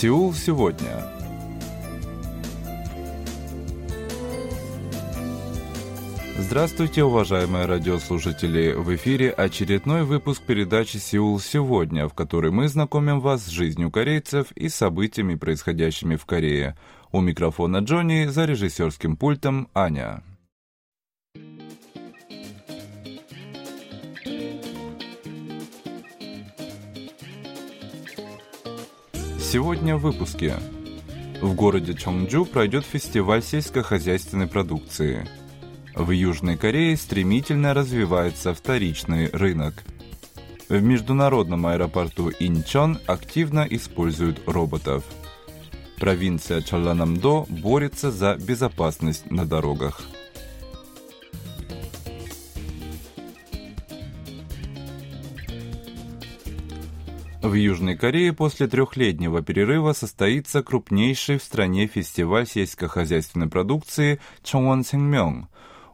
Сеул сегодня. Здравствуйте, уважаемые радиослушатели! В эфире очередной выпуск передачи «Сеул сегодня», в которой мы знакомим вас с жизнью корейцев и событиями, происходящими в Корее. У микрофона Джонни, за режиссерским пультом Аня. Сегодня в выпуске. В городе Чонджу пройдет фестиваль сельскохозяйственной продукции. В Южной Корее стремительно развивается вторичный рынок. В международном аэропорту Инчон активно используют роботов. Провинция Чалланамдо борется за безопасность на дорогах. В Южной Корее после трехлетнего перерыва состоится крупнейший в стране фестиваль сельскохозяйственной продукции Чонгвон Сengmyeong.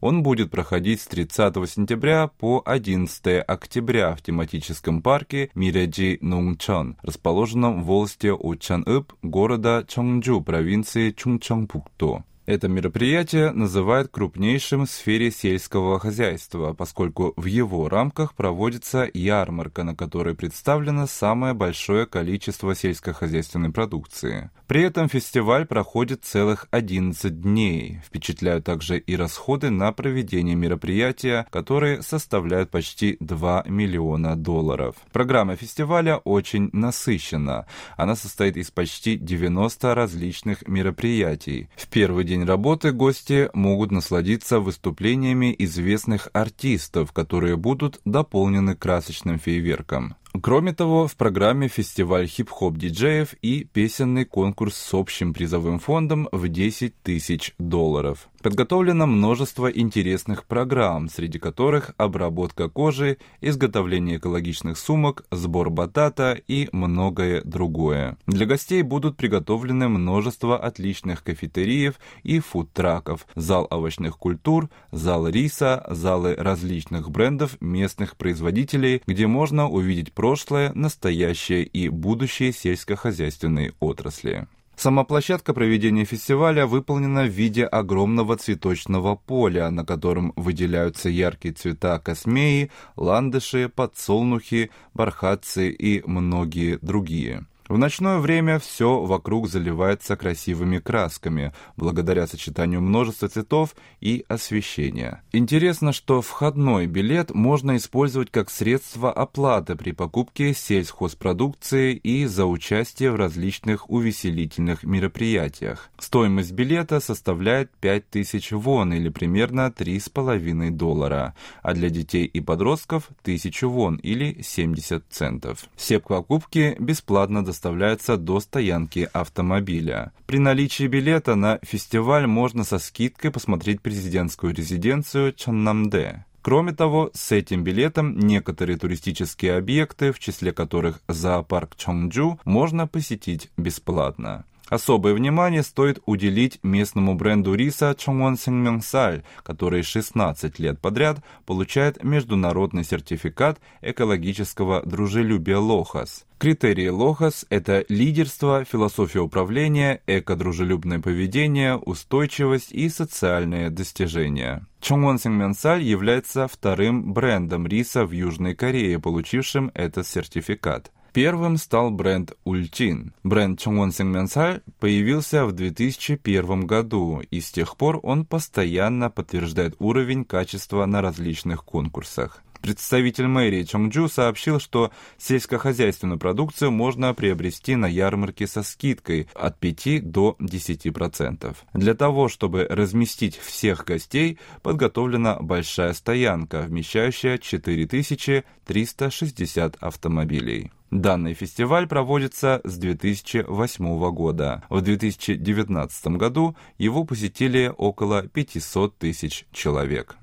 Он будет проходить с 30 сентября по 11 октября в тематическом парке Миреджи Нунгчон, расположенном в волости Учан-ып, города Чонджу, провинции Чунчонпукто. Это мероприятие называют крупнейшим в сфере сельского хозяйства, поскольку в его рамках проводится ярмарка, на которой представлено самое большое количество сельскохозяйственной продукции. При этом фестиваль проходит целых 11 дней. Впечатляют также и расходы на проведение мероприятия, которые составляют почти 2 миллиона долларов. Программа фестиваля очень насыщена. Она состоит из почти 90 различных мероприятий. В первый день день работы гости могут насладиться выступлениями известных артистов, которые будут дополнены красочным фейерверком. Кроме того, в программе фестиваль хип-хоп диджеев и песенный конкурс с общим призовым фондом в 10 тысяч долларов. Подготовлено множество интересных программ, среди которых обработка кожи, изготовление экологичных сумок, сбор батата и многое другое. Для гостей будут приготовлены множество отличных кафетериев и фудтраков, зал овощных культур, зал риса, залы различных брендов местных производителей, где можно увидеть прошлое, настоящее и будущее сельскохозяйственной отрасли. Сама площадка проведения фестиваля выполнена в виде огромного цветочного поля, на котором выделяются яркие цвета космеи, ландыши, подсолнухи, бархатцы и многие другие. В ночное время все вокруг заливается красивыми красками, благодаря сочетанию множества цветов и освещения. Интересно, что входной билет можно использовать как средство оплаты при покупке сельхозпродукции и за участие в различных увеселительных мероприятиях. Стоимость билета составляет 5000 вон или примерно 3,5 доллара, а для детей и подростков 1000 вон или 70 центов. Все покупки бесплатно доступны доставляется до стоянки автомобиля. При наличии билета на фестиваль можно со скидкой посмотреть президентскую резиденцию Чоннамде. Кроме того, с этим билетом некоторые туристические объекты, в числе которых зоопарк Чонджу, можно посетить бесплатно. Особое внимание стоит уделить местному бренду риса Чонгвон Сengмyengsal, который 16 лет подряд получает международный сертификат экологического дружелюбия Лохас. Критерии Лохас – это лидерство, философия управления, экодружелюбное поведение, устойчивость и социальные достижения. Чонгвон Сengмyengsal является вторым брендом риса в Южной Корее, получившим этот сертификат. Первым стал бренд Ультин. Бренд Чонгвон Сengmyeonsal появился в 2001 году, и с тех пор он постоянно подтверждает уровень качества на различных конкурсах. Представитель мэрии Чонgjу сообщил, что сельскохозяйственную продукцию можно приобрести на ярмарке со скидкой от 5 до 10%. Для того, чтобы разместить всех гостей, подготовлена большая стоянка, вмещающая 4360 автомобилей. Данный фестиваль проводится с 2008 года. В 2019 году его посетили около 500 тысяч человек.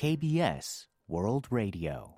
KBS World Radio.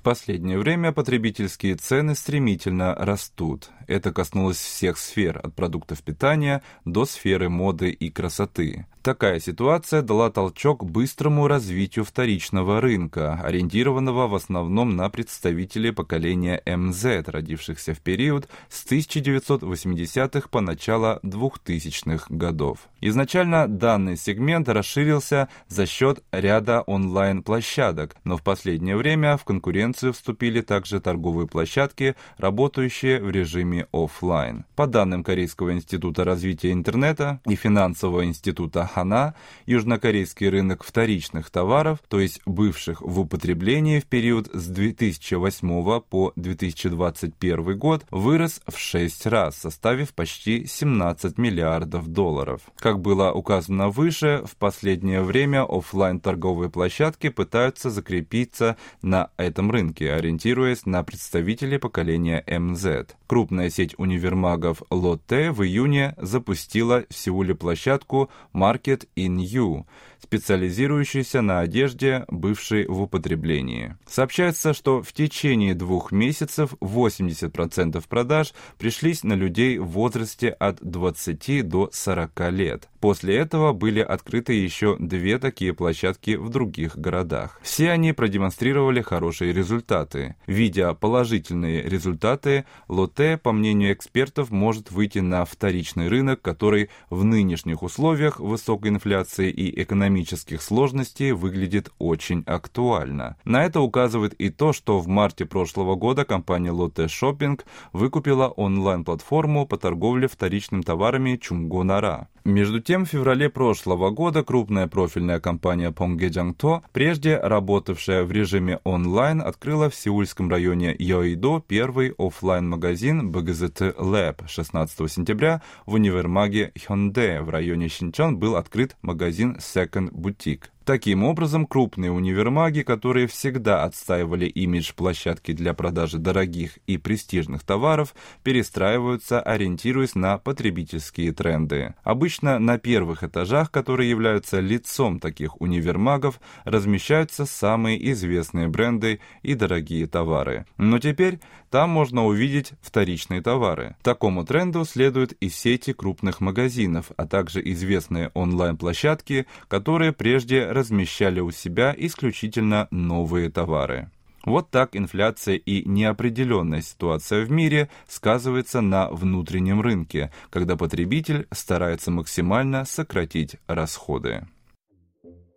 В последнее время потребительские цены стремительно растут. Это коснулось всех сфер, от продуктов питания до сферы моды и красоты. Такая ситуация дала толчок быстрому развитию вторичного рынка, ориентированного в основном на представителей поколения МЗ, родившихся в период с 1980-х по начало 2000-х годов. Изначально данный сегмент расширился за счет ряда онлайн-площадок, но в последнее время в конкуренцию вступили также торговые площадки, работающие в режиме офлайн. По данным Корейского института развития интернета и финансового института Хана, южнокорейский рынок вторичных товаров, то есть бывших в употреблении в период с 2008 по 2021 год, вырос в 6 раз, составив почти 17 миллиардов долларов. Как было указано выше, в последнее время офлайн торговые площадки пытаются закрепиться на этом рынке, ориентируясь на представителей поколения МЗ. Крупная сеть универмагов Lotte в июне запустила в Сеуле площадку Market in You, специализирующуюся на одежде, бывшей в употреблении. Сообщается, что в течение двух месяцев 80% продаж пришлись на людей в возрасте от 20 до 40 лет. После этого были открыты еще две такие площадки в других городах. Все они продемонстрировали хорошие результаты. Видя положительные результаты, Лотте, по мнению экспертов, может выйти на вторичный рынок, который в нынешних условиях высокой инфляции и экономических сложностей выглядит очень актуально. На это указывает и то, что в марте прошлого года компания Lotte Shopping выкупила онлайн-платформу по торговле вторичными товарами Чунгонара. Между тем, в феврале прошлого года крупная профильная компания Понгеджангто, прежде работавшая в режиме онлайн, открыла в сеульском районе Йоидо первый офлайн магазин BGZT Lab. 16 сентября в универмаге Hyundai в районе Синчон был открыт магазин Second Boutique. Таким образом, крупные универмаги, которые всегда отстаивали имидж площадки для продажи дорогих и престижных товаров, перестраиваются, ориентируясь на потребительские тренды. Обычно на первых этажах, которые являются лицом таких универмагов, размещаются самые известные бренды и дорогие товары. Но теперь там можно увидеть вторичные товары. Такому тренду следуют и сети крупных магазинов, а также известные онлайн-площадки, которые прежде размещали у себя исключительно новые товары. Вот так инфляция и неопределенная ситуация в мире сказывается на внутреннем рынке, когда потребитель старается максимально сократить расходы.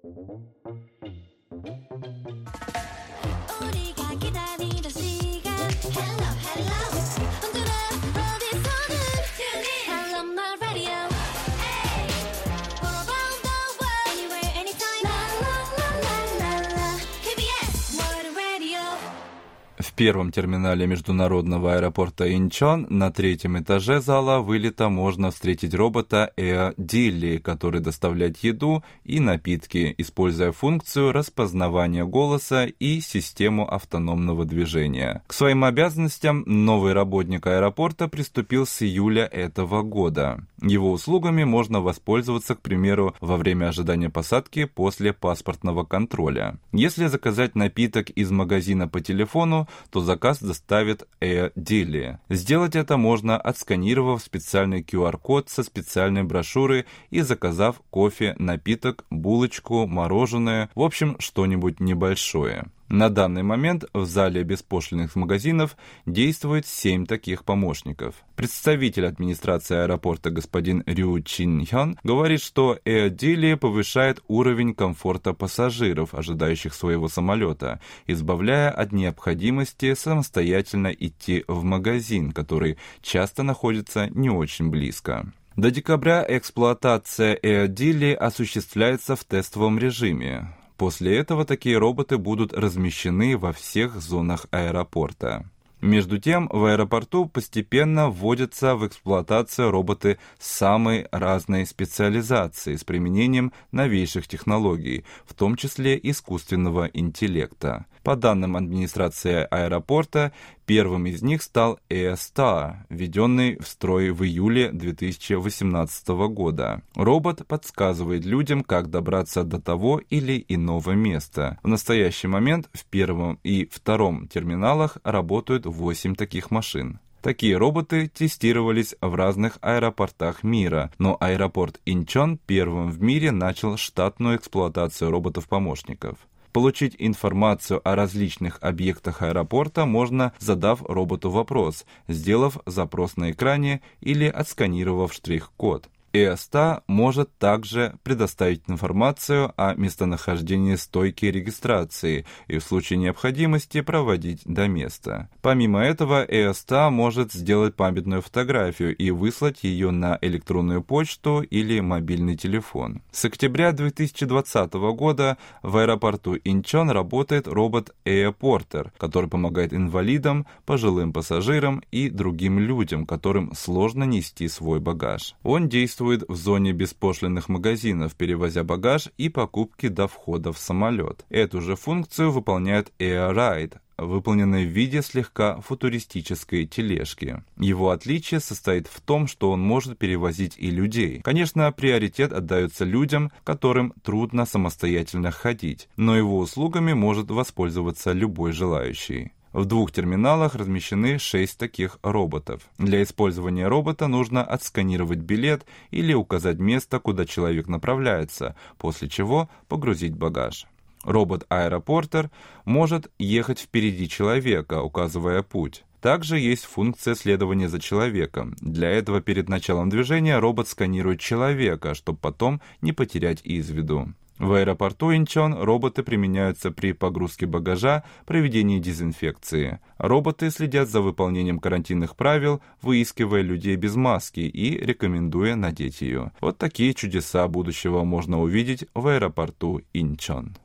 В первом терминале международного аэропорта Инчон на третьем этаже зала вылета можно встретить робота Эа Дилли, который доставляет еду и напитки, используя функцию распознавания голоса и систему автономного движения. К своим обязанностям новый работник аэропорта приступил с июля этого года. Его услугами можно воспользоваться, к примеру, во время ожидания посадки после паспортного контроля. Если заказать напиток из магазина по телефону, то заказ доставит Air Deli. Сделать это можно, отсканировав специальный QR-код со специальной брошюры и заказав кофе, напиток, булочку, мороженое, в общем, что-нибудь небольшое. На данный момент в зале беспошлиных магазинов действует семь таких помощников. Представитель администрации аэропорта господин Рю Чин Хён говорит, что Эодили повышает уровень комфорта пассажиров, ожидающих своего самолета, избавляя от необходимости самостоятельно идти в магазин, который часто находится не очень близко. До декабря эксплуатация Эодили осуществляется в тестовом режиме. После этого такие роботы будут размещены во всех зонах аэропорта. Между тем, в аэропорту постепенно вводятся в эксплуатацию роботы самой разной специализации с применением новейших технологий, в том числе искусственного интеллекта. По данным администрации аэропорта, Первым из них стал Air введенный в строй в июле 2018 года. Робот подсказывает людям, как добраться до того или иного места. В настоящий момент в первом и втором терминалах работают 8 таких машин. Такие роботы тестировались в разных аэропортах мира, но аэропорт Инчон первым в мире начал штатную эксплуатацию роботов-помощников. Получить информацию о различных объектах аэропорта можно, задав роботу вопрос, сделав запрос на экране или отсканировав штрих-код. ЭСТА может также предоставить информацию о местонахождении стойки регистрации и в случае необходимости проводить до места. Помимо этого, ЭСТА может сделать памятную фотографию и выслать ее на электронную почту или мобильный телефон. С октября 2020 года в аэропорту Инчон работает робот Airporter, который помогает инвалидам, пожилым пассажирам и другим людям, которым сложно нести свой багаж. Он действует действует в зоне беспошлинных магазинов, перевозя багаж и покупки до входа в самолет. Эту же функцию выполняет AirRide, выполненной в виде слегка футуристической тележки. Его отличие состоит в том, что он может перевозить и людей. Конечно, приоритет отдается людям, которым трудно самостоятельно ходить, но его услугами может воспользоваться любой желающий. В двух терминалах размещены шесть таких роботов. Для использования робота нужно отсканировать билет или указать место, куда человек направляется, после чего погрузить багаж. Робот-аэропортер может ехать впереди человека, указывая путь. Также есть функция следования за человеком. Для этого перед началом движения робот сканирует человека, чтобы потом не потерять из виду. В аэропорту Инчон роботы применяются при погрузке багажа, проведении дезинфекции. Роботы следят за выполнением карантинных правил, выискивая людей без маски и рекомендуя надеть ее. Вот такие чудеса будущего можно увидеть в аэропорту Инчон.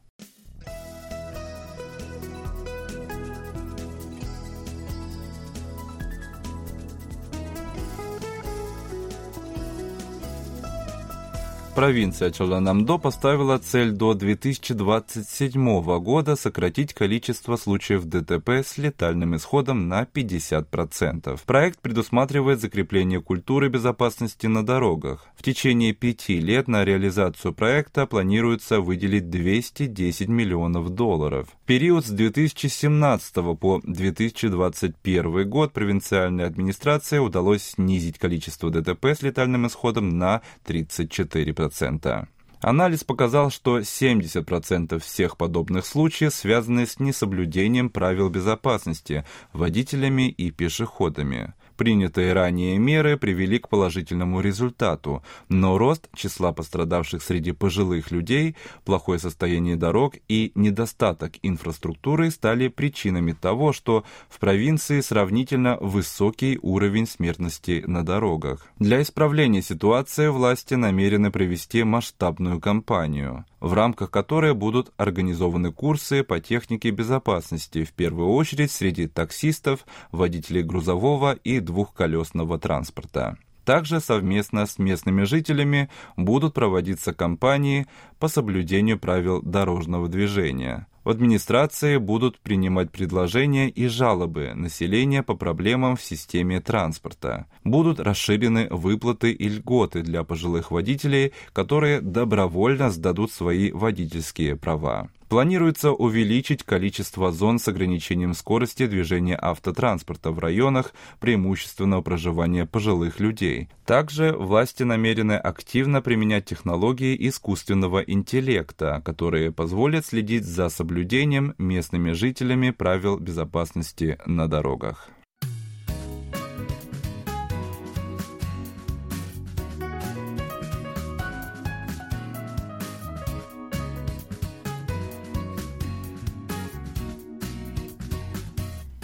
Провинция Чоланамдо поставила цель до 2027 года сократить количество случаев ДТП с летальным исходом на 50%. Проект предусматривает закрепление культуры безопасности на дорогах. В течение пяти лет на реализацию проекта планируется выделить 210 миллионов долларов. В период с 2017 по 2021 год провинциальной администрации удалось снизить количество ДТП с летальным исходом на 34%. 1%. Анализ показал, что 70% всех подобных случаев связаны с несоблюдением правил безопасности водителями и пешеходами. Принятые ранее меры привели к положительному результату, но рост числа пострадавших среди пожилых людей, плохое состояние дорог и недостаток инфраструктуры стали причинами того, что в провинции сравнительно высокий уровень смертности на дорогах. Для исправления ситуации власти намерены провести масштабную кампанию в рамках которой будут организованы курсы по технике безопасности, в первую очередь среди таксистов, водителей грузового и двухколесного транспорта. Также совместно с местными жителями будут проводиться кампании по соблюдению правил дорожного движения. В администрации будут принимать предложения и жалобы населения по проблемам в системе транспорта. Будут расширены выплаты и льготы для пожилых водителей, которые добровольно сдадут свои водительские права. Планируется увеличить количество зон с ограничением скорости движения автотранспорта в районах преимущественного проживания пожилых людей. Также власти намерены активно применять технологии искусственного интеллекта, которые позволят следить за соблюдением местными жителями правил безопасности на дорогах.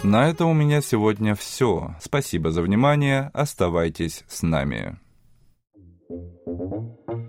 На это у меня сегодня все. Спасибо за внимание. Оставайтесь с нами. thank you